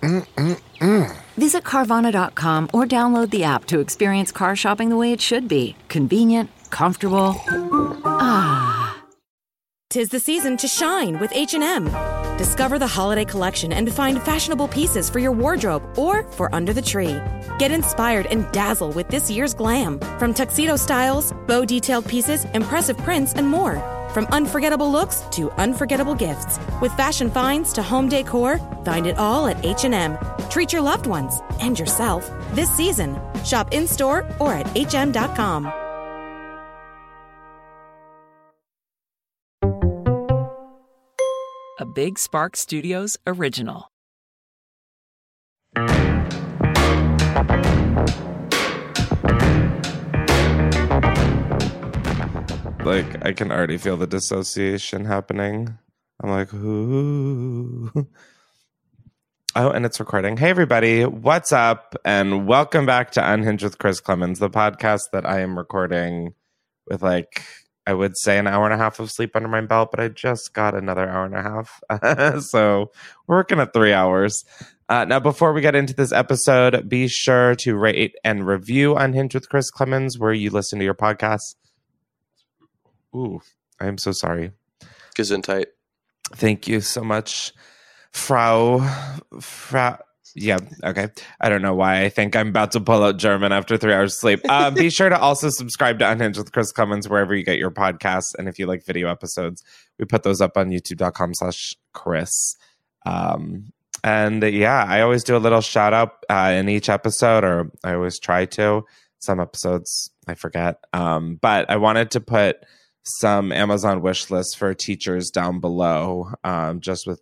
Mm-mm-mm. Visit Carvana.com or download the app to experience car shopping the way it should be convenient, comfortable. Ah. Tis the season to shine with H&M. Discover the holiday collection and find fashionable pieces for your wardrobe or for under the tree. Get inspired and dazzle with this year's glam. From tuxedo styles, bow detailed pieces, impressive prints, and more. From unforgettable looks to unforgettable gifts. With fashion finds to home decor, find it all at H&M. Treat your loved ones and yourself this season. Shop in-store or at hm.com. A Big Spark Studios original. Like I can already feel the dissociation happening. I'm like, ooh. Oh, and it's recording. Hey, everybody, what's up? And welcome back to Unhinged with Chris Klemens, the podcast that I am recording with like, I would say an hour and a half of sleep under my belt, but I just got another hour and a half. so we're working at three hours. Uh, now, before we get into this episode, be sure to rate and review Unhinged with Chris Klemens, where you listen to your podcasts. Ooh, I am so sorry. Gesundheit. Thank you so much, Frau. Frau. Yeah, okay. I don't know why I think I'm about to pull out German after three hours of sleep. Uh, be sure to also subscribe to Unhinged with Chris Klemens wherever you get your podcasts. And if you like video episodes, we put those up on youtube.com slash Chris. Um, and yeah, I always do a little shout out uh, in each episode, or I always try to. Some episodes I forget. Um, but I wanted to put some Amazon wish lists for teachers down below, um, just with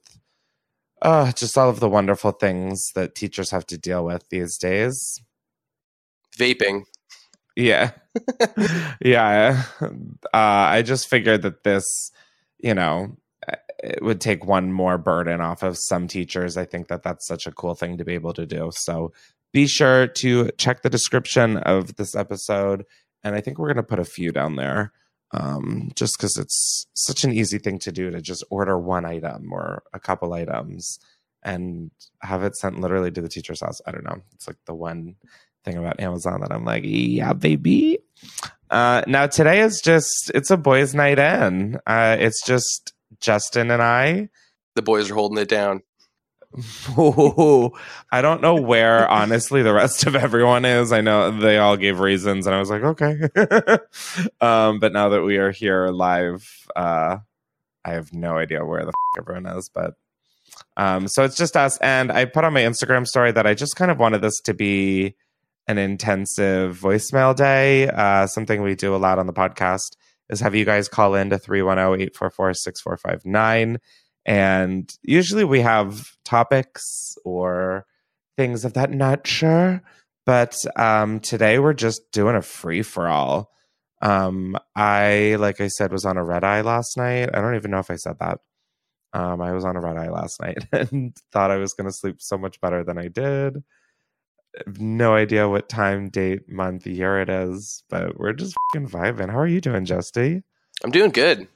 uh, just all of the wonderful things that teachers have to deal with these days. Vaping. Yeah. yeah. Uh, I just figured that this, you know, it would take one more burden off of some teachers. I think that that's such a cool thing to be able to do. So be sure to check the description of this episode. And I think we're going to put a few down there um, just because it's such an easy thing to do to just order one item or a couple items and have it sent literally to the teacher's house. I don't know. It's like the one thing about Amazon that I'm like, yeah, baby. Uh, now today is just it's a boys' night in. Uh, it's just Justin and I. The boys are holding it down. I don't know where honestly the rest of everyone is. I know they all gave reasons, and I was like, okay. um, but now that we are here live, uh, I have no idea where the everyone is. But um, so it's just us, and I put on my Instagram story that I just kind of wanted this to be an intensive voicemail day. Uh, something we do a lot on the podcast is have you guys call in to 310 844 6459 and usually we have topics or things of that nature. But um, today we're just doing a free for all. Um, I, like I said, was on a red eye last night. I don't even know if I said that. Um, I was on a red eye last night and thought I was going to sleep so much better than I did. No idea what time, date, month, year it is, but we're just vibing. How are you doing, Justy? I'm doing good.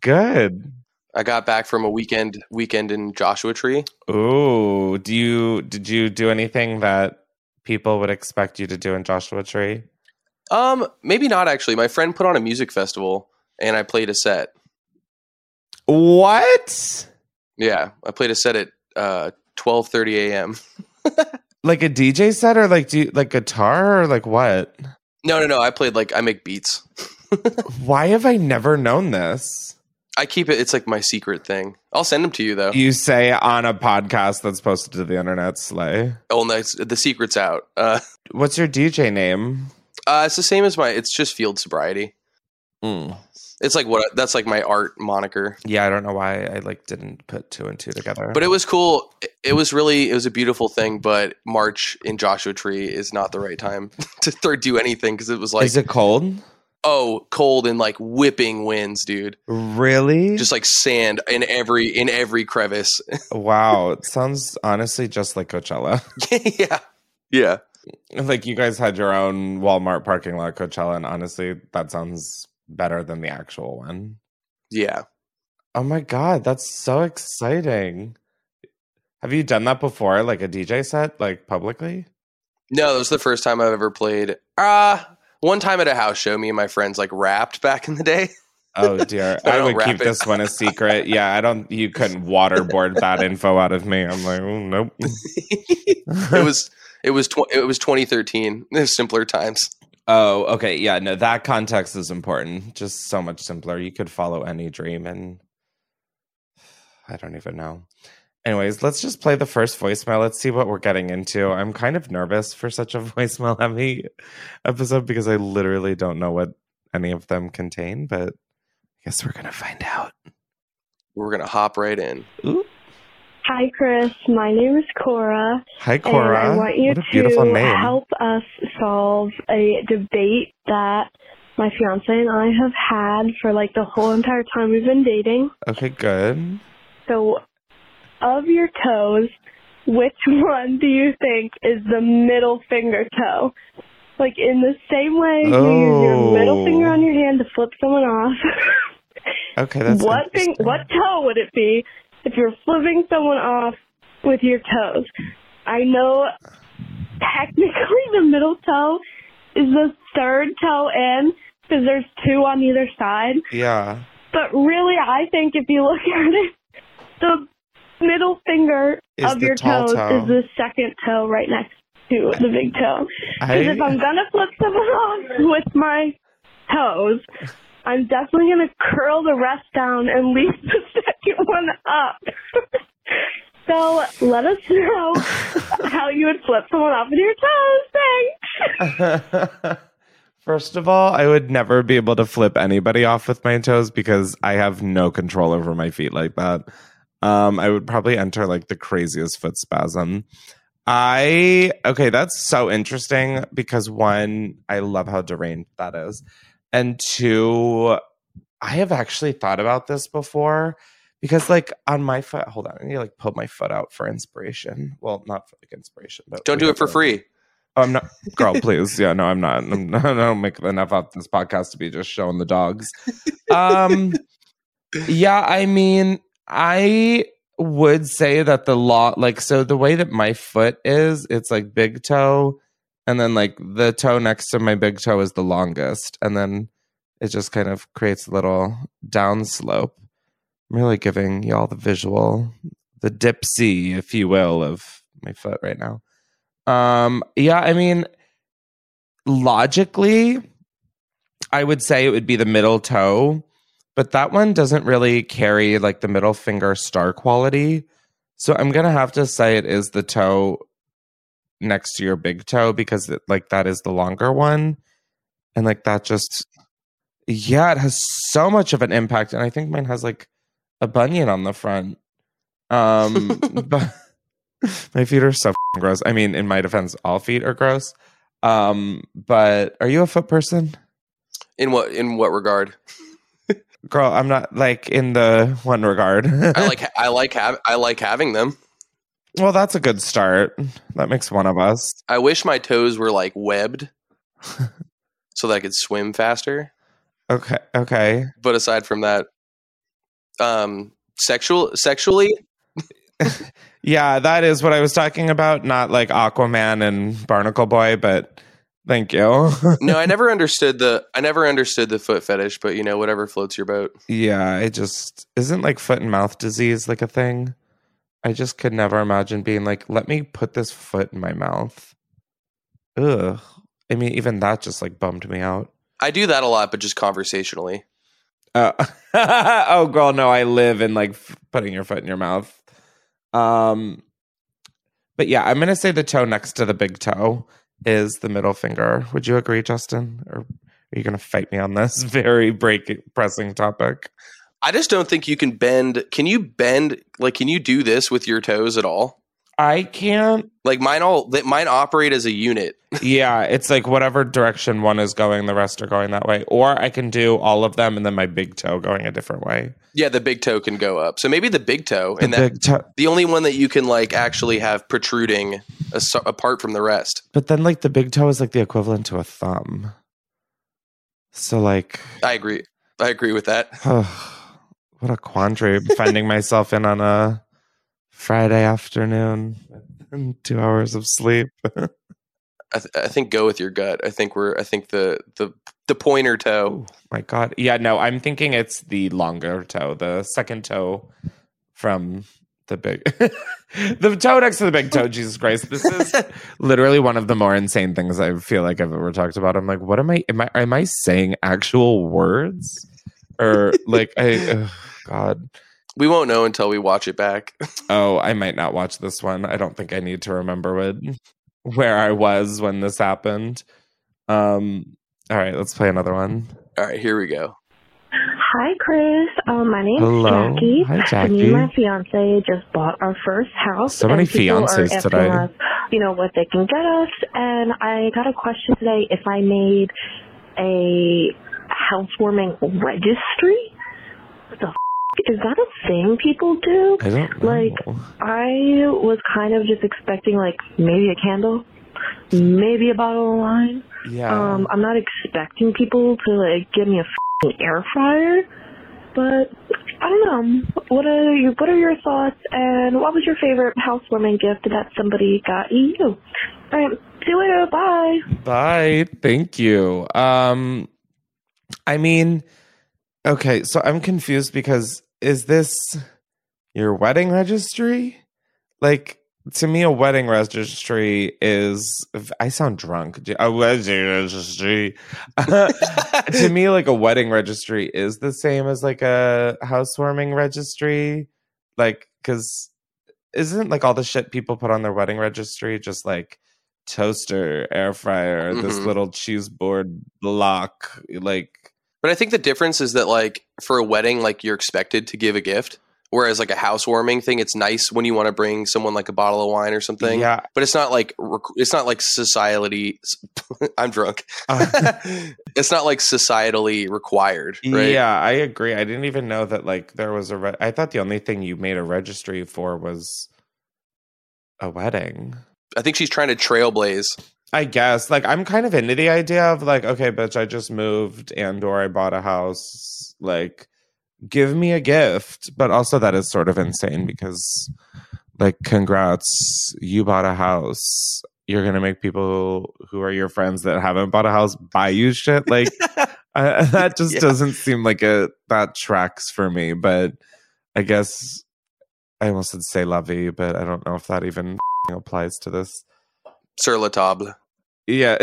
Good. I got back from a weekend weekend in Joshua Tree. Oh, do you did you do anything that people would expect you to do in Joshua Tree? Um, maybe not actually. My friend put on a music festival and I played a set. What? Yeah, I played a set at uh 12:30 a.m. Like a DJ set or like do you, like guitar or like what? No, no, no. I played like I make beats. Why have I never known this? I keep it. It's like my secret thing. I'll send them to you though. You say on a podcast that's posted to the internet, Slay. oh, no, the secret's out. Uh, What's your DJ name? uh, it's the same as my. It's just field sobriety. Mm. It's like what that's like my art moniker. Yeah, I don't know why I like didn't put two and two together. But it was cool. It- It was really it was a beautiful thing. But March in Joshua Tree is not the right time to do anything because it was like is it cold? Oh cold and like whipping winds, dude. Really? Just like sand in every in every crevice. wow. It sounds honestly just like Coachella. yeah, yeah. like you guys had your own Walmart parking lot Coachella, and honestly, that sounds better than the actual one. Yeah. Oh my god, that's so exciting. Have you done that before, like a DJ set, like publicly? No, that was the first time I've ever played. Uh one time at a house show, me and my friends like rapped back in the day. Oh dear. I I would keep it. this one a secret. Yeah, I don't you couldn't waterboard that info out of me. I'm like, oh, nope. it was it was tw- it was 2013. It simpler times. Oh, okay. Yeah, no, that context is important. Just so much simpler. You could follow any dream and I don't even know. Anyways, let's just play the first voicemail. Let's see what we're getting into. I'm kind of nervous for such a voicemail heavy episode because I literally don't know what any of them contain, but I guess we're going to find out. We're gonna hop right in. Ooh. Hi, Chris. My name is Cora, Hi, Cora. and I want you what a beautiful to name. help us solve a debate that my fiance and I have had for like the whole entire time we've been dating. Okay, good. So, of your toes, which one do you think is the middle finger toe? Like in the same way you use your middle Oh. finger on your hand to flip someone off. Okay, that's what thing? What toe would it be if you're flipping someone off with your toes? I know technically the middle toe is the third toe in because there's two on either side. Yeah. But really, I think if you look at it, the middle finger Is of your toes toe. is the second toe right next to the big toe. Because if I'm gonna flip someone off with my toes, I'm definitely gonna curl the rest down and leave the second one up. so let us know how you would flip someone off with your toes. Thanks. First of all, I would never be able to flip anybody off with my toes because I have no control over my feet like that. Um, I would probably enter like the craziest foot spasm. I okay, that's so interesting because one, I love how deranged that is, and two, I have actually thought about this before because like on my foot, hold on, I need to like pull my foot out for inspiration. Well, not for like inspiration, but Don't do it for to- free. Oh, I'm not, girl. Please, yeah, no, I'm not. I'm not I don't make enough off this podcast to be just showing the dogs. Um, yeah, I mean, I would say that the law, like, so the way that my foot is, it's like big toe, and then like the toe next to my big toe is the longest, and then it just kind of creates a little down slope. I'm really giving y'all the visual, the dip C, if you will, of my foot right now. Um, yeah, I mean, logically, I would say it would be the middle toe, but that one doesn't really carry like the middle finger star quality. So I'm gonna have to say it is the toe next to your big toe because it, like that is the longer one, and like that just yeah, it has so much of an impact, and I think mine has like a bunion on the front. Um, but my feet are so gross. I mean, in my defense, all feet are gross. Um, but are you a foot person? In what in what regard? Girl, I'm not like in the one regard. I like I like have I like having them. well, that's a good start. That makes one of us. I wish my toes were like webbed so that I could swim faster. Okay, okay. But aside from that, um sexual sexually, Yeah, that is what I was talking about. Not like Aquaman and Barnacle Boy, but thank you. no, I never understood the I never understood the foot fetish, but you know, whatever floats your boat. yeah, it just isn't like foot and mouth disease like a thing. I just could never imagine being like, let me put this foot in my mouth. Ugh. I mean, even that just like bummed me out. I do that a lot, but just conversationally. Uh, oh, girl, no, I live in like f- putting your foot in your mouth. Um, but yeah, I'm gonna say the toe next to the big toe is the middle finger. Would you agree, Justin? Or are you gonna fight me on this very break pressing topic? I just don't think you can bend. Can you bend? Like, can you do this with your toes at all? I can't. Like mine all mine operate as a unit. yeah, it's like whatever direction one is going, the rest are going that way. Or I can do all of them and then my big toe going a different way. Yeah, the big toe can go up. So maybe the big toe, The and big that toe. the only one that you can like actually have protruding as- apart from the rest. But then like the big toe is like the equivalent to a thumb. So like I agree. I agree with that. what a quandary finding myself in on a Friday afternoon. with Two hours of sleep. I, th- I think go with your gut. I think we're. I think the the the pointer toe. My God. Yeah, no, I'm thinking it's the longer toe, the second toe from the big the toe next to the big toe, Jesus Christ. This is literally one of the more insane things I feel like I've ever talked about. I'm like, what am I am I am I saying actual words? Or like I God. We won't know until we watch it back. Oh, I might not watch this one. I don't think I need to remember what where I was when this happened. Um all right, let's play another one. All right, here we go. Hi, Chris. Um, my name's Hello. Jackie. Hi, Jackie. Me and my fiance just bought our first house. So many and people are fiancés today. Us, you know what they can get us, and I got a question today. If I made a housewarming registry, what the f- is that a thing people do? I don't know. Like, I was kind of just expecting like maybe a candle, maybe a bottle of wine. yeah. Um, I'm not expecting people to like give me a air fryer, but I don't know. What are your What are your thoughts? And what was your favorite housewarming gift that somebody got you? All right, see you later. Bye. Bye. Thank you. Um I mean, okay, so I'm confused because is this your wedding registry? Like to me a wedding registry is I sound drunk. A wedding registry. to me like a wedding registry is the same as like a housewarming registry. Like cuz isn't like all the shit people put on their wedding registry just like toaster, air fryer, this Mhm. little cheese board block, like But I think the difference is that like for a wedding, like you're expected to give a gift, whereas like a housewarming thing, it's nice when you want to bring someone like a bottle of wine or something. yeah, But it's not like it's not like society. I'm drunk. Uh, it's not like societally required, right? yeah, I agree. I didn't even know that like there was a. Re- I thought the only thing you made a registry for was a wedding. I think she's trying to trailblaze. I guess like I'm kind of into the idea of like, okay, bitch, I just moved and or I bought a house. Like, give me a gift. But also that is sort of insane because like congrats, you bought a house. You're gonna make people who are your friends that haven't bought a house buy you shit. Like I, that just Yeah. doesn't seem like a that tracks for me. But I guess I almost said say lovey, but I don't know if that even applies to this. Sur la table. Yeah.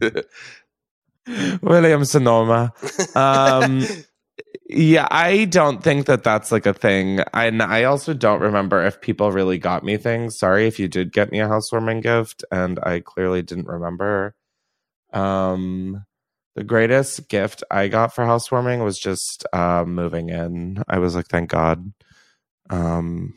William Sonoma. Um, yeah, I don't think that that's like a thing. And I also don't remember if people really got me things. Sorry if you did get me a housewarming gift and I clearly didn't remember. Um, the greatest gift I got for housewarming was just uh, moving in. I was like, thank God. Um,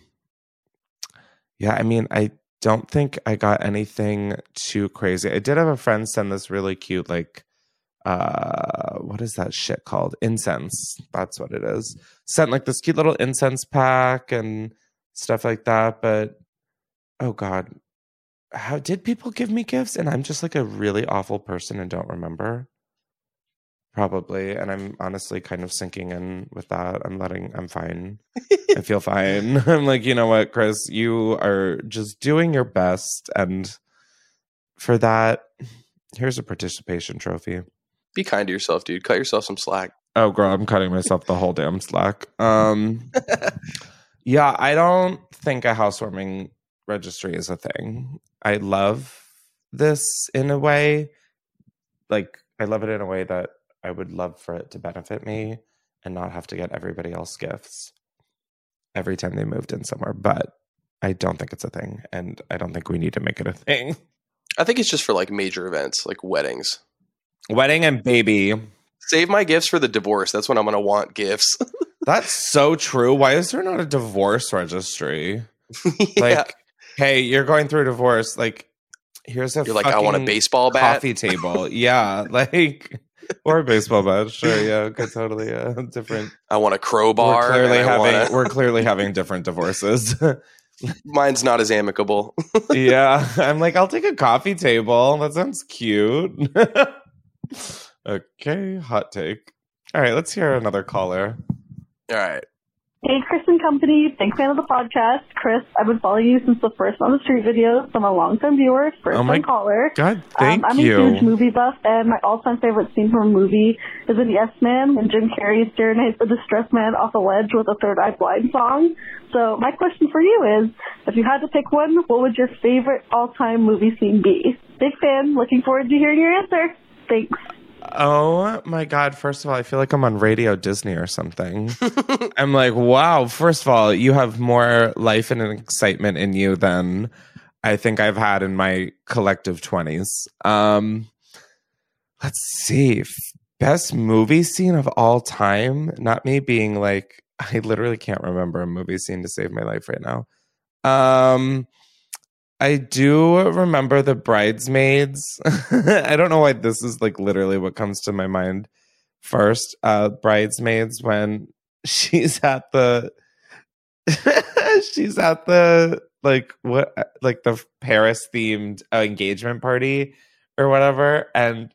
yeah, I mean, I don't think I got anything too crazy. I did have a friend send this really cute, like, uh, what is that shit called? Incense. That's what it is. Sent like this cute little incense pack and stuff like that. But oh god, how did people give me gifts? And I'm just like a really awful person and don't remember. Probably, and I'm honestly kind of sinking in with that. I'm letting. I'm fine. I feel fine. I'm like, you know what, Chris, you are just doing your best. And for that, here's a participation trophy. Be kind to yourself, dude. Cut yourself some slack. Oh, girl, I'm cutting myself the whole damn slack. Um, Yeah, I don't think a housewarming registry is a thing. I love this in a way. Like, I love it in a way that I would love for it to benefit me and not have to get everybody else gifts every time they moved in somewhere. But I don't think it's a thing. And I don't think we need to make it a thing. I think it's just for like major events, like weddings. Wedding and baby. Save my gifts for the divorce. That's when I'm going to want gifts. That's so true. Why is there not a divorce registry? yeah. Like, hey, you're going through a divorce. Like, here's a You're like, I want a baseball bat. coffee table. yeah, like or a baseball bat. Sure, yeah, okay, totally. Yeah, different. I want a crowbar. we're clearly having wanna- we're clearly having different divorces. Mine's not as amicable. yeah, I'm like, I'll take a coffee table. That sounds cute. okay, hot take. All right, let's hear another caller. All right. Hey, Chris and Company. Big fan of the podcast. Chris, I've been following you since the first on the street videos. So I'm a long-time viewer, first Oh caller. God, thank um, I'm you. a huge movie buff, and my all-time favorite scene from a movie is in Yes Man when Jim Carrey serenades a distressed man off a ledge with a Third Eye Blind song. So my question for you is, if you had to pick one, what would your favorite all-time movie scene be? Big fan. Looking forward to hearing your answer. Thanks. Oh my god! First of all, I feel like I'm on Radio Disney or something. I'm like, wow. First of all, you have more life and excitement in you than I think I've had in my collective twenties. Um, let's see. Best movie scene of all time. Not me being like, I literally can't remember a movie scene to save my life right now. Um, I do remember the bridesmaids. I don't know why this is like literally what comes to my mind first. Uh bridesmaids when she's at the she's at the like what like the Paris themed uh, engagement party or whatever and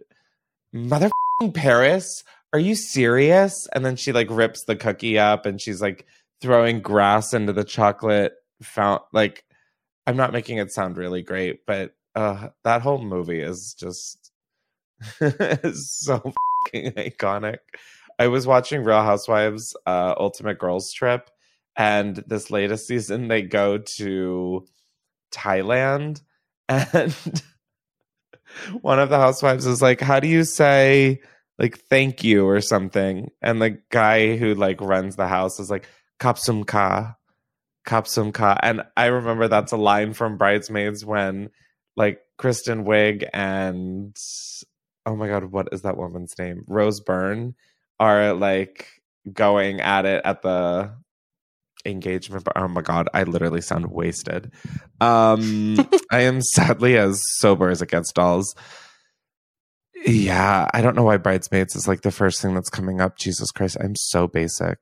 mother Paris are you serious and then she like rips the cookie up and she's like throwing grass into the chocolate fount like I'm not making it sound really great, but uh, that whole movie is just so iconic. I was watching Real Housewives uh, Ultimate Girls Trip, and this latest season they go to Thailand, and one of the housewives is like, "How do you say like thank you or something?" And the guy who like runs the house is like, "Kapsum ka." Kapsum Ka. And I remember that's a line from Bridesmaids when like Kristen Wiig and oh my god, what is that woman's name? Rose Byrne are like going at it at the engagement. bar- Oh my god, I literally sound wasted. Um I am sadly as sober as it gets dolls. Yeah, I don't know why Bridesmaids is like the first thing that's coming up. Jesus Christ, I'm so basic.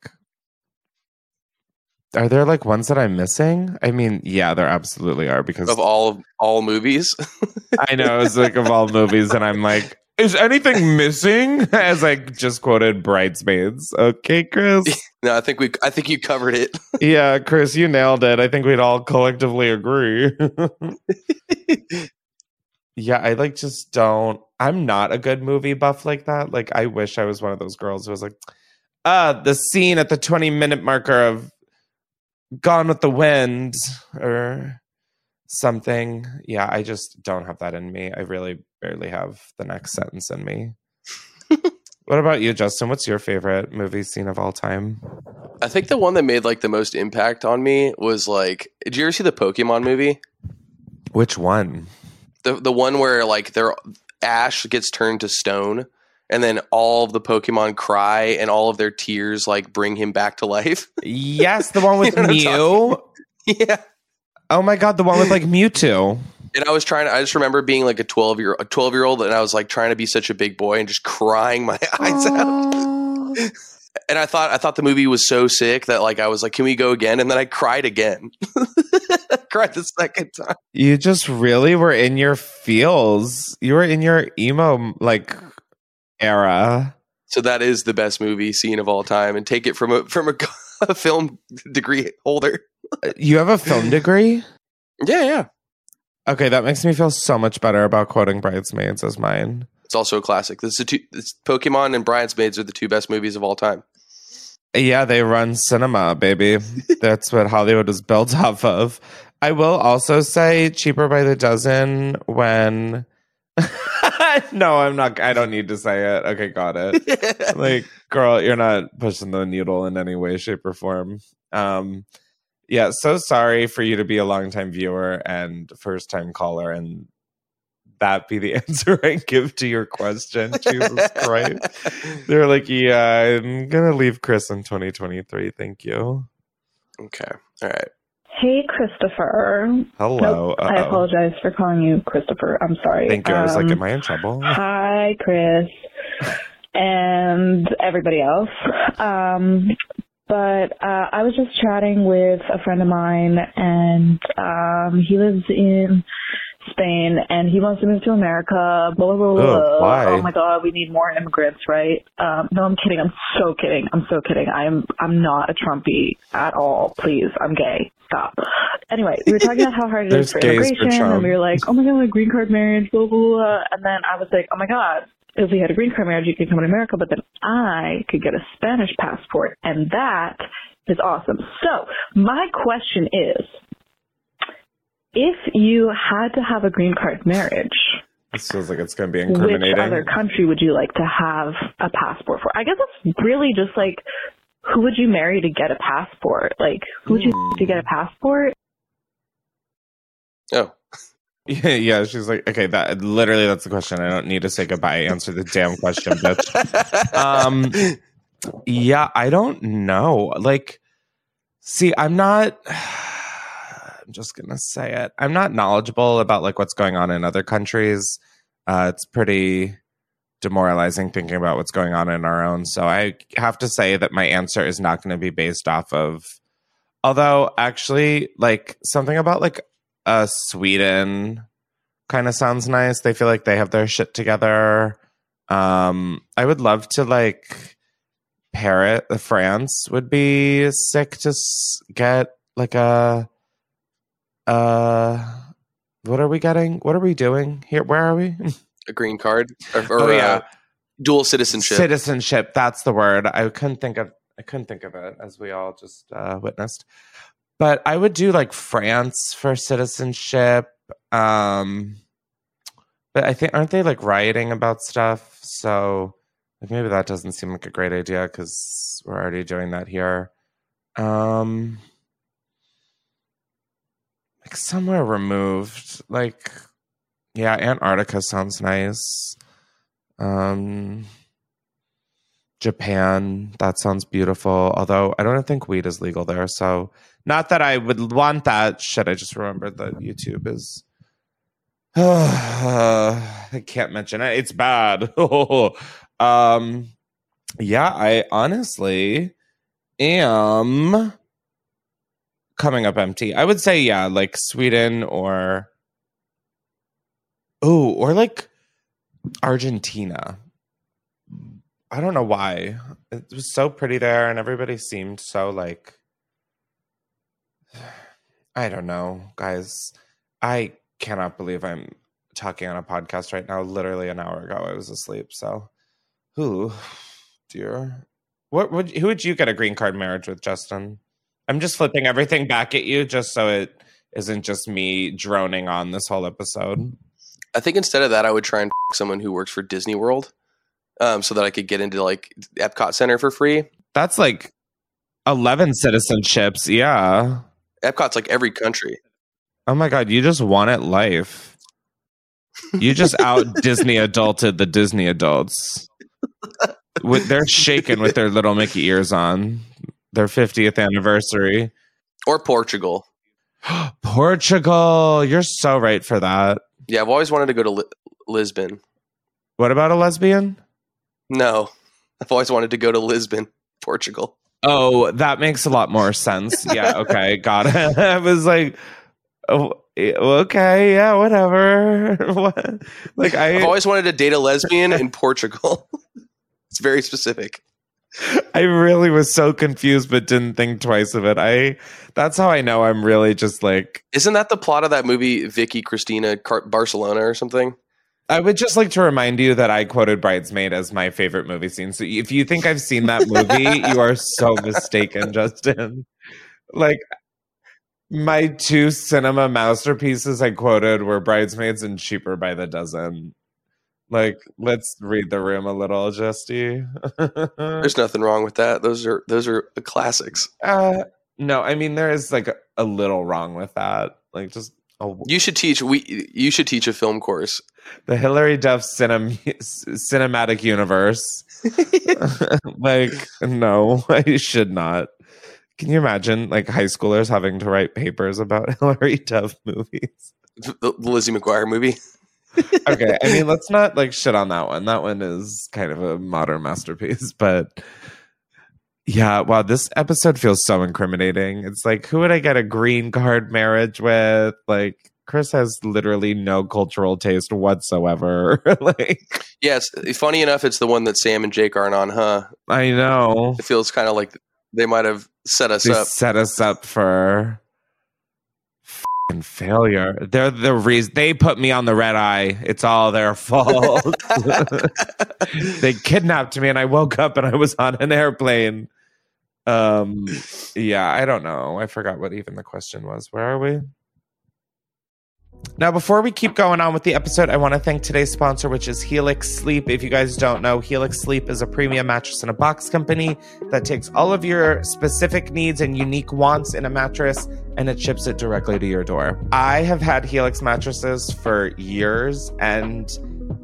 Are there like ones that I'm missing? I mean, yeah, there absolutely are because Of all all movies. I know it's like of all movies, and I'm like, is anything missing? As I just quoted Bridesmaids. Okay, Chris. no, I think we I think you covered it. yeah, Chris, you nailed it. I think we'd all collectively agree. yeah, I like just don't. I'm not a good movie buff like that. Like, I wish I was one of those girls who was like, uh, the scene at the 20 minute marker of Gone with the Wind or something. Yeah, I just don't have that in me. I really barely have the next sentence in me. what about you, Justin? What's your favorite movie scene of all time? I think the one that made like the most impact on me was like did you ever see the Pokemon movie? Which one? The the one where like they're Ash gets turned to stone and then all of the Pokemon cry and all of their tears like bring him back to life. Yes, the one with You know Mew. yeah. Oh my god, the one with like Mewtwo. And I was trying to, I just remember being like a 12 year a 12 year old and I was like trying to be such a big boy and just crying my eyes out. And I thought I thought the movie was so sick that like I was like, can we go again? And then I cried again. I cried the second time. You just really were in your feels. You were in your emo like era. So that is the best movie scene of all time, and take it from a from a, a film degree holder. You have a film degree? Yeah, yeah. Okay, that makes me feel so much better about quoting Bridesmaids as mine. It's also a classic. This is two. Pokemon and Bridesmaids are the two best movies of all time. Yeah, they run cinema, baby. That's what Hollywood is built off of. I will also say cheaper by the dozen when no, I'm not I don't need to say it. Okay, got it. like, girl, you're not pushing the needle in any way, shape, or form. Um yeah, so sorry for you to be a longtime viewer and first time caller and that be the answer I give to your question. Jesus Christ. They're like, yeah, I'm going to leave Chris in 2023. Thank you. Okay. All right. Hey, Christopher. Hello. Nope, I apologize for calling you Christopher. I'm sorry. Thank you. I was like, Um, am I in trouble? Hi, Chris, and everybody else. Um, but uh, I was just chatting with a friend of mine, and um, he lives in Spain, and he wants to move to America. Blah blah blah. blah. Oh, why? Oh my God, we need more immigrants, right? Um, no, I'm kidding. I'm so kidding. I'm so kidding. I'm I'm not a Trumpy at all. Please, I'm gay. Stop. Anyway, we were talking about how hard it is for gays for immigration, and we were like, oh my God, a green card marriage, blah blah blah. And then I was like, oh my God, if we had a green card marriage, you could come to America, but then I could get a Spanish passport, and that is awesome. So my question is, if you had to have a green card marriage, This feels like it's going to be which incriminating. other country would you like to have a passport for? I guess it's really just like, who would you marry to get a passport? Like, who would you Hmm. to get a passport? Oh. Yeah, yeah, she's like, okay, that literally that's the question. I don't need to say goodbye. Answer the damn question, bitch. um, yeah, I don't know. Like, see, I'm not. I'm just gonna say it. I'm not knowledgeable about like what's going on in other countries. Uh, it's pretty demoralizing thinking about what's going on in our own. So I have to say that my answer is not going to be based off of. Although, actually, like something about like uh Sweden kind of sounds nice. They feel like they have their shit together. Um I would love to like pair it. The France would be sick to s- get like a uh what are we getting? What are we doing here? Where are we? A green card or, or Oh, yeah. uh, dual citizenship. Citizenship. That's the word. I couldn't think of. I couldn't think of it as we all just uh, witnessed. But I would do like France for citizenship. Um, but I think aren't they like rioting about stuff? So like maybe that doesn't seem like a great idea because we're already doing that here. Um, like somewhere removed, like yeah, Antarctica sounds nice. Um, Japan, that sounds beautiful. Although I don't think weed is legal there, so not that I would want that. Shit, I just remembered that YouTube is. I can't mention it. It's bad. um, yeah, I honestly am coming up empty. I would say yeah, like Sweden or oh, or like Argentina. I don't know why. It was so pretty there and everybody seemed so like I don't know, guys. I cannot believe I'm talking on a podcast right now. Literally an hour ago I was asleep, so who dear. What would who would you get a green card marriage with, Justin? I'm just flipping everything back at you just so it isn't just me droning on this whole episode. I think instead of that, I would try and f- someone who works for Disney World, um, so that I could get into like Epcot Center for free. That's like 11 citizenships. Yeah. Epcot's like every country. Oh my God. You just won at life. You just out Disney adulted the Disney adults. With, they're shaking with their little Mickey ears on. Their 50th anniversary. Or Portugal. Portugal. You're so right for that. Yeah, I've always wanted to go to Li- Lisbon. What about a lesbian? No, I've always wanted to go to Lisbon, Portugal. Oh, that makes a lot more sense. Yeah, okay, got it. I was like, oh, okay, yeah, whatever. what? Like I, I've always wanted to date a lesbian in Portugal. it's very specific. I really was so confused, but didn't think twice of it. I, that's how I know I'm really just like, Isn't that the plot of that movie, Vicky Cristina Car- Barcelona or something? I would just like to remind you that I quoted Bridesmaid as my favorite movie scene. So if you think I've seen that movie, you are so mistaken, Justin. Like my two cinema masterpieces I quoted were Bridesmaids and Cheaper by the Dozen. Like, let's read the room a little, Justy. There's nothing wrong with that. Those are those are the classics. Uh, no, I mean there is like a, a little wrong with that. Like, just oh, You should teach we you should teach a film course. the Hilary Duff cinem- cinematic universe. like, no, I should not. Can you imagine like high schoolers having to write papers about Hilary Duff movies? The, the Lizzie McGuire movie. Okay, I mean, let's not like shit on that one. That one is kind of a modern masterpiece, but yeah, wow, this episode feels so incriminating. It's like, who would I get a green card marriage with? Like, Chris has literally no cultural taste whatsoever. like, Yes, funny enough, it's the one that Sam and Jake aren't on, huh? I know It feels kind of like they might have set us they up. set us up for failure. They're the reason they put me on the red eye. It's all their fault. they kidnapped me and I woke up and I was on an airplane. Um yeah, I don't know. I forgot what even the question was. Where are we? Now, before we keep going on with the episode, I want to thank today's sponsor, which is Helix Sleep. If you guys don't know, Helix Sleep is a premium mattress in a box company that takes all of your specific needs and unique wants in a mattress and it ships it directly to your door. I have had Helix mattresses for years and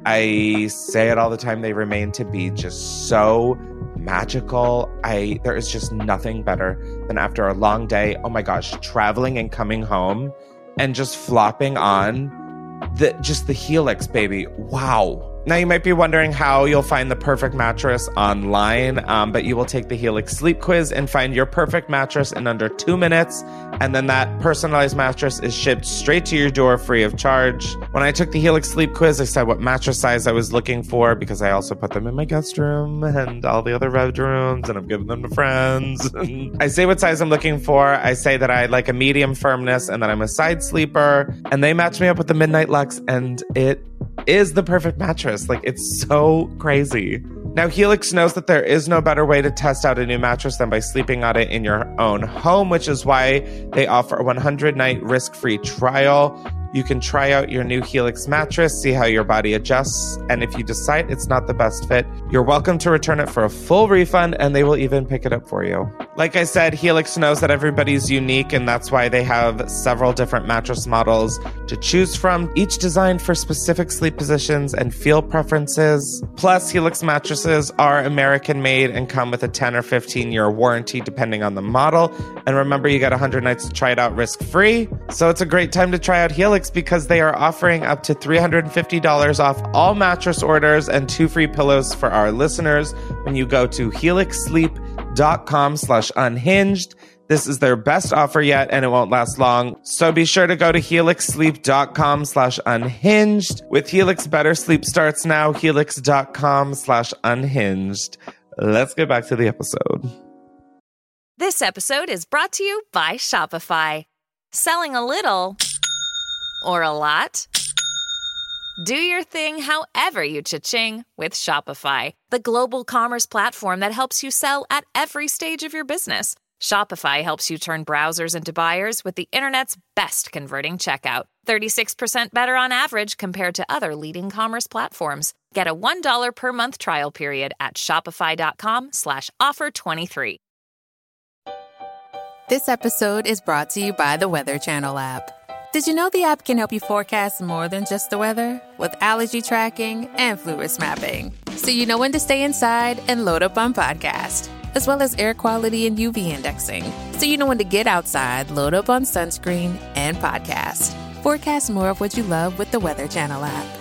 I say it all the time, they remain to be just so magical. I there is just nothing better than after a long day, oh my gosh, traveling and coming home and just flopping on the just the helix baby. Wow now you might be wondering how you'll find the perfect mattress online um, but you will take the helix sleep quiz and find your perfect mattress in under two minutes and then that personalized mattress is shipped straight to your door free of charge. When i took the helix sleep quiz i said what mattress size i was looking for because i also put them in my guest room and all the other bedrooms and i'm giving them to friends. I say what size i'm looking for. I say that i like a medium firmness and that i'm a side sleeper and they match me up with the midnight lux and it is the perfect mattress. Like it's so crazy. Now, Helix knows that there is no better way to test out a new mattress than by sleeping on it in your own home, which is why they offer a 100 night risk free trial. You can try out your new Helix mattress, see how your body adjusts, and if you decide it's not the best fit, you're welcome to return it for a full refund and they will even pick it up for you. Like I said, Helix knows that everybody's unique, and that's why they have several different mattress models to choose from, each designed for specific sleep positions and feel preferences. Plus, Helix mattresses are American made and come with a 10 or 15 year warranty depending on the model. And remember, you get 100 nights to try it out risk free. So it's a great time to try out Helix because they are offering up to $350 off all mattress orders and two free pillows for our listeners when you go to helixsleep.com slash unhinged. This is their best offer yet, and it won't last long. So be sure to go to helixsleep.com slash unhinged. With Helix, better sleep starts now. Helix.com slash unhinged. Let's get back to the episode. This episode is brought to you by Shopify. Selling a little or a lot? Do your thing however you cha-ching with Shopify, the global commerce platform that helps you sell at every stage of your business. Shopify helps you turn browsers into buyers with the internet's best converting checkout. 36% better on average compared to other leading commerce platforms. Get a $1 per month trial period at shopify.com slash offer 23. This episode is brought to you by the Weather Channel app. Did you know the app can help you forecast more than just the weather? With allergy tracking and flu risk mapping. So you know when to stay inside and load up on podcast. As well as air quality and UV indexing. So you know when to get outside, load up on sunscreen and podcast. Forecast more of what you love with the Weather Channel app.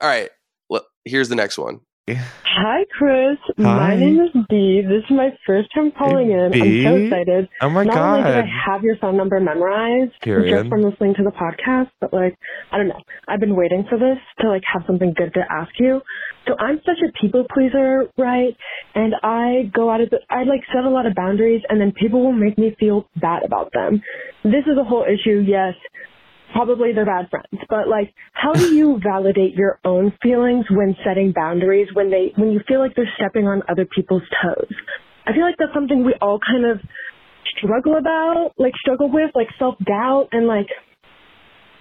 All right, well, here's the next one. Hi, Chris. Hi. My name is Dee. This is my first time calling in. I'm so excited. Oh my Not only did I have your phone number memorized Period. just from listening to the podcast, but like, I don't know. I've been waiting for this to like have something good to ask you. So I'm such a people pleaser, right? And I go out of the, I like set a lot of boundaries and then people will make me feel bad about them. This is a whole issue, yes. Probably they're bad friends, but like, how do you validate your own feelings when setting boundaries when they, when you feel like they're stepping on other people's toes? I feel like that's something we all kind of struggle about, like struggle with, like self doubt and like,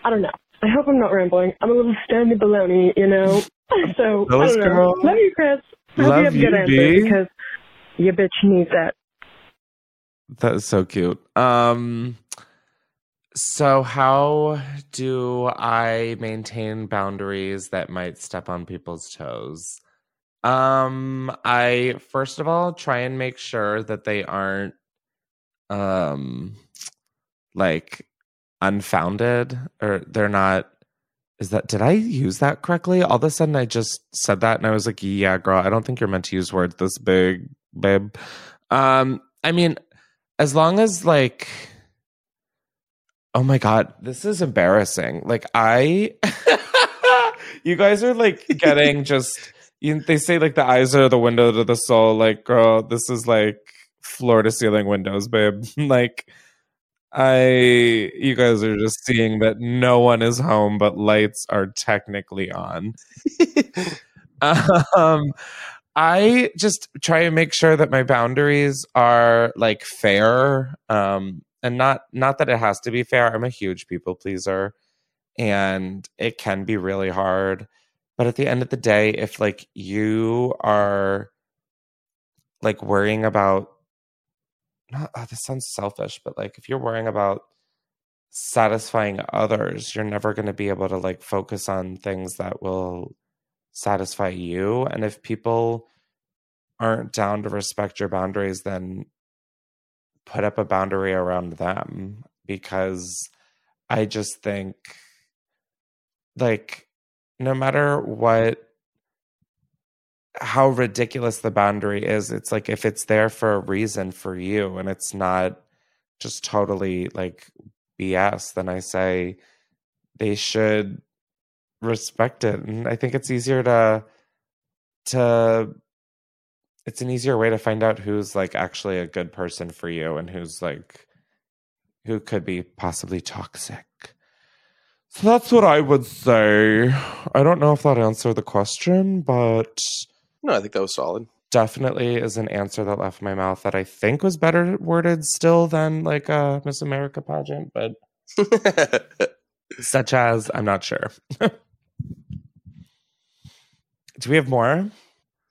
I don't know. I hope I'm not rambling. I'm a little stony baloney, you know? So, I don't know. girl. Love you, Chris. I hope Love you have a good answer B. because your bitch needs that. That is so cute. Um so how do I maintain boundaries that might step on people's toes? Um I first of all try and make sure that they aren't um like unfounded or they're not is that did I use that correctly? All of a sudden I just said that and I was like, yeah, girl, I don't think you're meant to use words this big, babe. Um, I mean, as long as like oh my god, this is embarrassing. Like I you guys are like getting just you, they say like the eyes are the window to the soul. Like, girl, this is like floor to ceiling windows, babe. like I you guys are just seeing that no one is home, but lights are technically on. um I just try and make sure that my boundaries are like fair. Um and not not that it has to be fair. I'm a huge people pleaser and it can be really hard. But at the end of the day, if like you are like worrying about not oh, this sounds selfish, but like if you're worrying about satisfying others, you're never going to be able to like focus on things that will satisfy you. And if people aren't down to respect your boundaries, then put up a boundary around them because I just think like no matter what how ridiculous the boundary is it's like if it's there for a reason for you and it's not just totally like bs then i say they should respect it. And i think it's easier to to it's an easier way to find out who's like actually a good person for you and who's like who could be possibly toxic so that's what i would say i don't know if that answered the question but No, I think that was solid. definitely is an answer that left my mouth that I think was better worded still than like a Miss America pageant, but such as I'm not sure. Do we have more?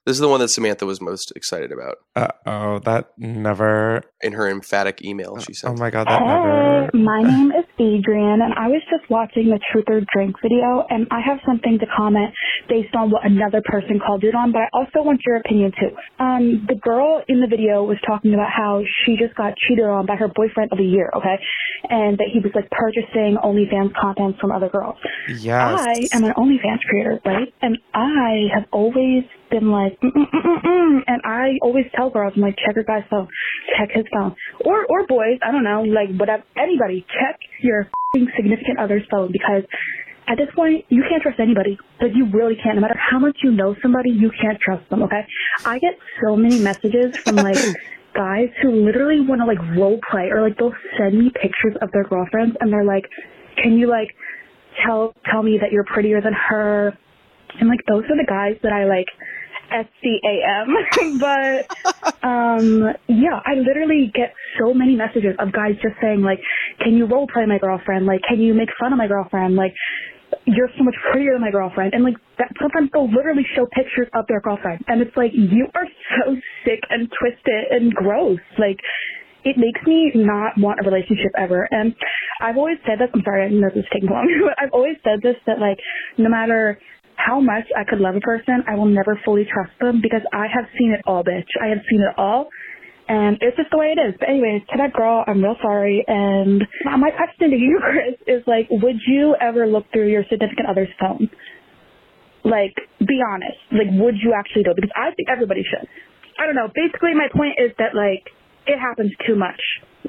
This is the one that Samantha was most excited about. Uh oh, that never. In her emphatic email, she said. Oh my god, that Hey, my name is Adrian, and I was just watching the Truth or Drink video, and I have something to comment based on what another person called it on, but I also want your opinion too. Um, the girl in the video was talking about how she just got cheated on by her boyfriend of a year, okay, and that he was like purchasing OnlyFans content from other girls. Yes. I am an OnlyFans creator, right? And I have always been like, mm, mm, mm, mm, mm. and I always tell girls, I'm like, check your guy's phone, check his phone, or or boys, I don't know, like whatever, anybody, check your fing significant other's phone because at this point you can't trust anybody. Like you really can't. No matter how much you know somebody, you can't trust them. Okay? I get so many messages from like. Guys who literally want to like role play or like they'll send me pictures of their girlfriends and they're like, can you like tell tell me that you're prettier than her and like those are the guys that I like SCAM. but um yeah, I literally get so many messages of guys just saying like, Can you role play my girlfriend? Like, can you make fun of my girlfriend? Like you're so much prettier than my girlfriend and like that sometimes they'll literally show pictures of their girlfriend and it's like you are so sick and twisted and gross. Like it makes me not want a relationship ever. And I've always said this, I'm sorry, I know this is taking long, but I've always said this that like, no matter how much I could love a person, I will never fully trust them because I have seen it all, bitch. I have seen it all. And it's just the way it is. But anyways, to that girl, I'm real sorry. And my question to you, Chris, is like, would you ever look through your significant other's phone? Like, be honest. Like, would you actually do it? Because I think everybody should. I don't know. Basically, my point is that like, it happens too much.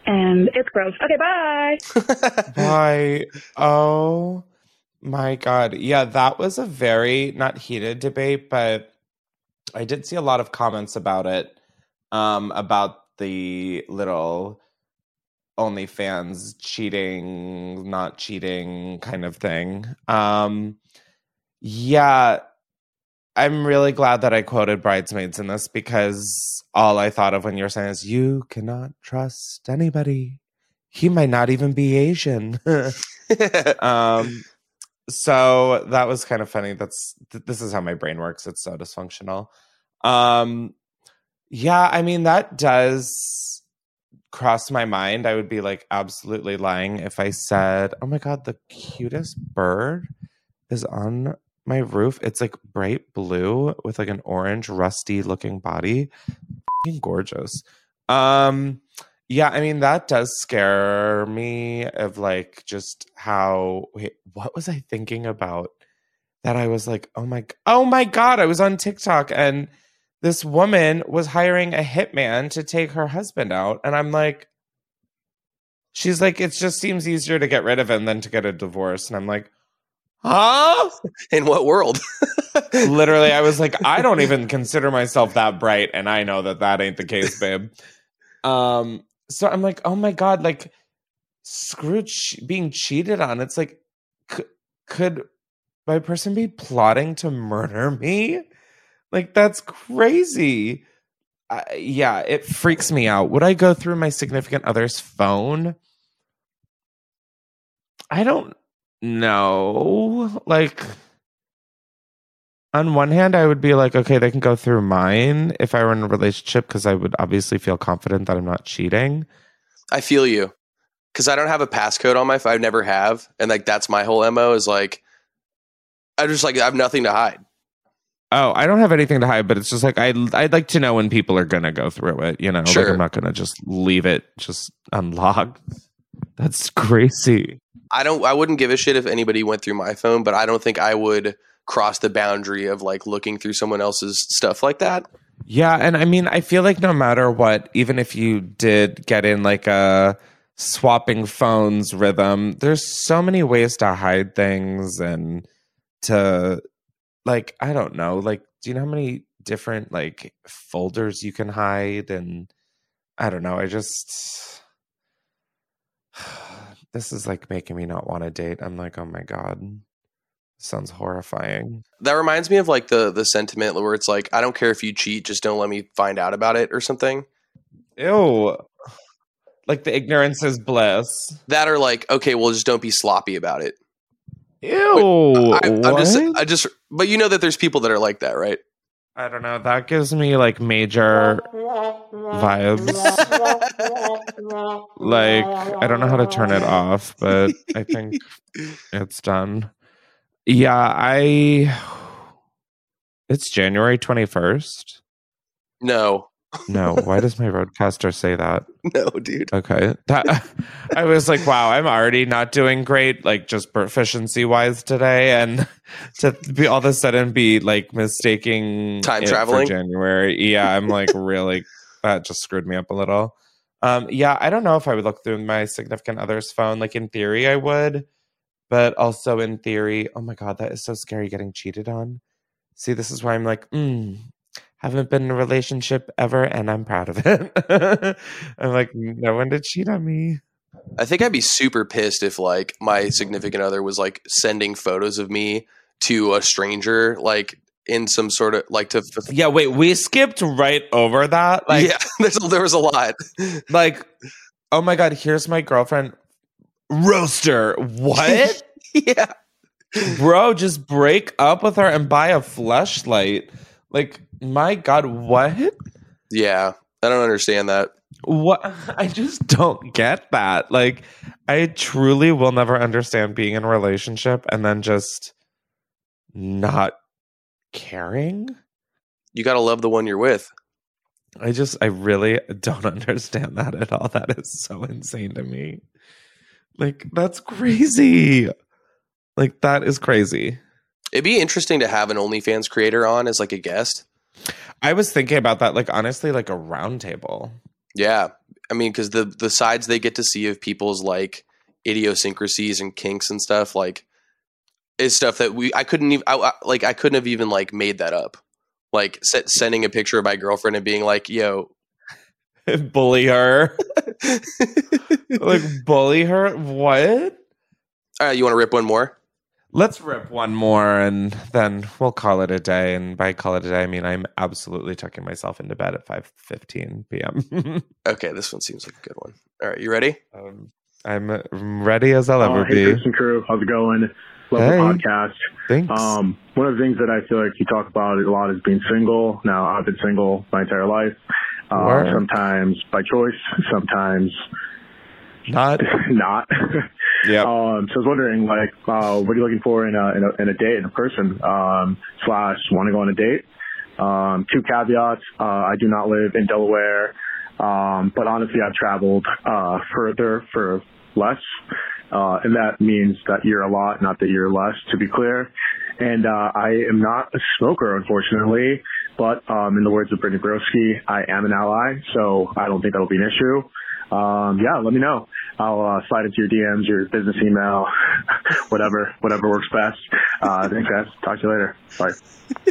And it's gross. Okay, bye. bye. Oh my god. Yeah, that was a very not heated debate, but I did see a lot of comments about it. Um, about the little OnlyFans cheating, not cheating kind of thing. Um, yeah, I'm really glad that I quoted Bridesmaids in this because all I thought of when you were saying is, you cannot trust anybody. He might not even be Asian. um, so that was kind of funny. That's th- this is how my brain works. It's so dysfunctional. Um, yeah, I mean that does cross my mind. I would be like absolutely lying if I said, "Oh my god, the cutest bird is on my roof. It's like bright blue with like an orange rusty looking body. Gorgeous." Um yeah, I mean that does scare me of like just how wait, what was I thinking about that I was like, "Oh my oh my god, I was on TikTok and this woman was hiring a hitman to take her husband out and I'm like she's like it just seems easier to get rid of him than to get a divorce and I'm like, "Huh? In what world?" Literally, I was like, I don't even consider myself that bright and I know that that ain't the case, babe. Um so I'm like, oh my god, like screw being cheated on. It's like, c- could my person be plotting to murder me? Like that's crazy. Uh, yeah, it freaks me out. Would I go through my significant other's phone? I don't know. Like on one hand, I would be like, okay, they can go through mine if I were in a relationship because I would obviously feel confident that I'm not cheating. I feel you because I don't have a passcode on my phone. I never have, and like that's my whole mo is like I just like I have nothing to hide. Oh, I don't have anything to hide, but it's just like I I'd like to know when people are gonna go through it. You know, Sure. like I'm not gonna just leave it just unlocked. That's crazy. I don't. I wouldn't give a shit if anybody went through my phone, but I don't think I would cross the boundary of like looking through someone else's stuff like that. Yeah, and I mean, I feel like no matter what, even if you did get in like a swapping phones rhythm, there's so many ways to hide things and to like I don't know, like do you know how many different like folders you can hide and I don't know, I just this is like making me not want to date. I'm like, "Oh my god. Sounds horrifying." That reminds me of like the the sentiment where it's like I don't care if you cheat, just don't let me find out about it or something. Ew. Like the ignorance is bliss. That are like okay, well just don't be sloppy about it. Ew. I, I'm just? I just but you know that there's people that are like that, right? I don't know. That gives me like major vibes. like I don't know how to turn it off, but I think it's done. Yeah, I It's January 21st. No. No, why does my RODECaster say that? No, dude. Okay. That I was like, wow, I'm already not doing great, like just proficiency wise today. And to be all of a sudden be like mistaking Time traveling? January. Yeah, I'm like really that just screwed me up a little. Um, yeah, I don't know if I would look through my significant other's phone. Like in theory, I would, but also in theory, oh my god, that is so scary getting cheated on. See, this is why I'm like, mm, haven't been in a relationship ever, and I'm proud of it. I'm like, no one did cheat on me. I think I'd be super pissed if like my significant other was like sending photos of me to a stranger, like in some sort of like to. Yeah, wait, we skipped right over that. Like, yeah, there's, there was a lot. like, oh my god, here's my girlfriend roaster. What? yeah, bro, just break up with her and buy a flashlight. Like, my god, what? Yeah, I don't understand that. What? I just don't get that. Like, I truly will never understand being in a relationship and then just not caring. You got to love the one you're with. I just, I really don't understand that at all. That is so insane to me. Like, that's crazy. Like, that is crazy. It'd be interesting to have an OnlyFans creator on as like a guest. I was thinking about that, like, honestly, like a roundtable. Yeah, I mean, because the the sides they get to see of people's like idiosyncrasies and kinks and stuff, like, is stuff that we I couldn't even I, I- like I couldn't have even like made that up. Like set, sending a picture of my girlfriend and being like, "Yo, bully her. like bully her? What? All right, you want to rip one more? Let's rip one more and then we'll call it a day. And by call it a day, I mean I'm absolutely tucking myself into bed at 5:15 p.m. okay, this one seems like a good one. All right, you ready? Um, I'm ready as I'll ever oh, hey, be. Chris and crew, how's it going? Love Hey. the podcast. Thanks. Um, one of the things that I feel like you talk about a lot is being single. Now, I've been single my entire life. Uh, sometimes by choice, sometimes not. not. Yeah. Um, so I was wondering, like, uh, what are you looking for in a in a, in a date in a person? Um, slash, want to go on a date? Um, two caveats: uh, I do not live in Delaware, um, but honestly, I've traveled uh, further for less, uh, and that means that you're a lot, not that you're less. To be clear, and uh, I am not a smoker, unfortunately. But um, in the words of Brittany Broski, I am an ally, so I don't think that'll be an issue. Um, yeah, let me know. I'll uh, slide into your DMs, your business email, whatever, whatever works best. Uh, thanks, guys. Talk to you later. Bye.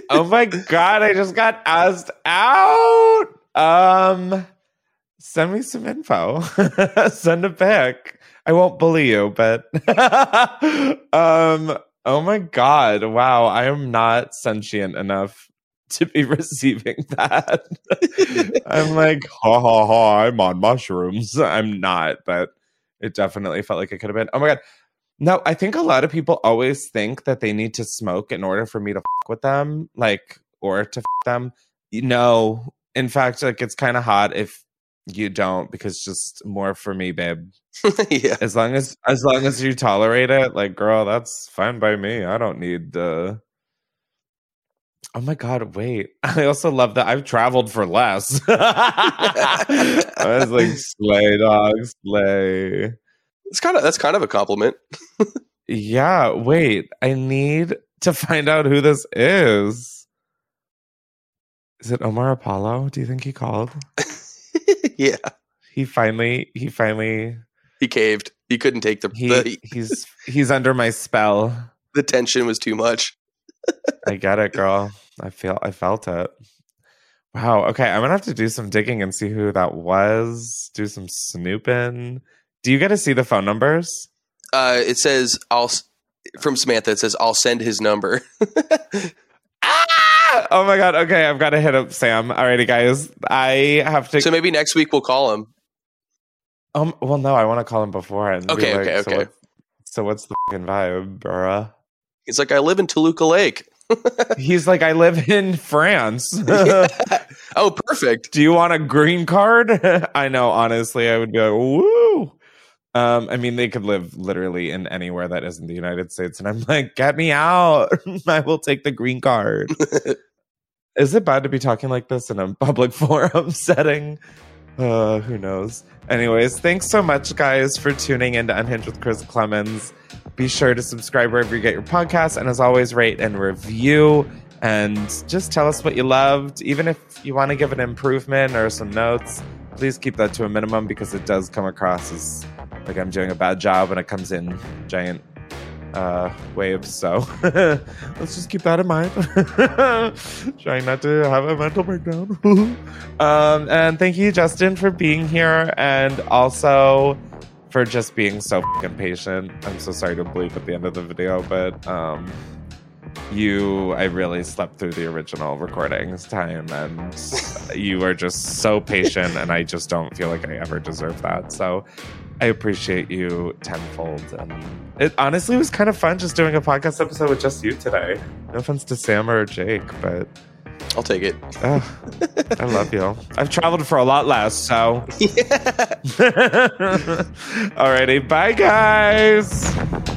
oh my god, I just got asked out. Um send me some info. send it pic. I won't bully you, but um oh my god. Wow, I am not sentient enough to be receiving that. I'm like, ha ha ha, I'm on mushrooms. I'm not, but it definitely felt like it could have been. Oh my god. No, I think a lot of people always think that they need to smoke in order for me to fuck with them, like or to fuck them. You know, in fact, like it's kind of hot if you don't because just more for me, babe. yeah. As long as as long as you tolerate it, like girl, that's fine by me. I don't need the Oh my god, wait. I also love that I've traveled for less. I was like slay dog, slay. It's kind of that's kind of a compliment. Yeah, wait. I need to find out who this is. Is it Omar Apollo? Do you think he called? yeah, He finally he finally he caved. He couldn't take the he the, he's he's under my spell. the tension was too much. I get it, girl. I feel I felt it. Wow. Okay, I'm gonna have to do some digging and see who that was. Do some snooping. Do you get to see the phone numbers? Uh, it says I'll from Samantha. It says I'll send his number. Oh my god. Okay, I've got to hit up Sam. Alrighty, guys. I have to. so maybe next week we'll call him. Um. Well, no, I want to call him before and Okay, like, okay, so okay. what- So what's the fucking vibe, bruh? He's like, I live in Toluca Lake. He's like, I live in France. Oh, perfect. Do you want a green card? I know, honestly, I would be like, woo. Um, I mean, they could live literally in anywhere that isn't the United States, and I'm like, get me out. I will take the green card. Is it bad to be talking like this in a public forum setting? Uh, who knows? Anyways, thanks so much, guys, for tuning in to Unhinged with Chris Klemens. Be sure to subscribe wherever you get your podcasts, and as always, rate and review. And just tell us what you loved. Even if you want to give an improvement or some notes, please keep that to a minimum because it does come across as like I'm doing a bad job when it comes in giant uh, waves. So let's just keep that in mind. Trying not to have a mental breakdown. um, and thank you, Justin, for being here and also for just being so patient. I'm so sorry to bleep at the end of the video, but um, you, I really slept through the original recordings time and you are just so patient, and I just don't feel like I ever deserve that. So I appreciate you tenfold. And it honestly was kind of fun just doing a podcast episode with just you today. No offense to Sam or Jake, but I'll take it. ugh, I love you. I've traveled for a lot less, so. Alrighty, bye guys.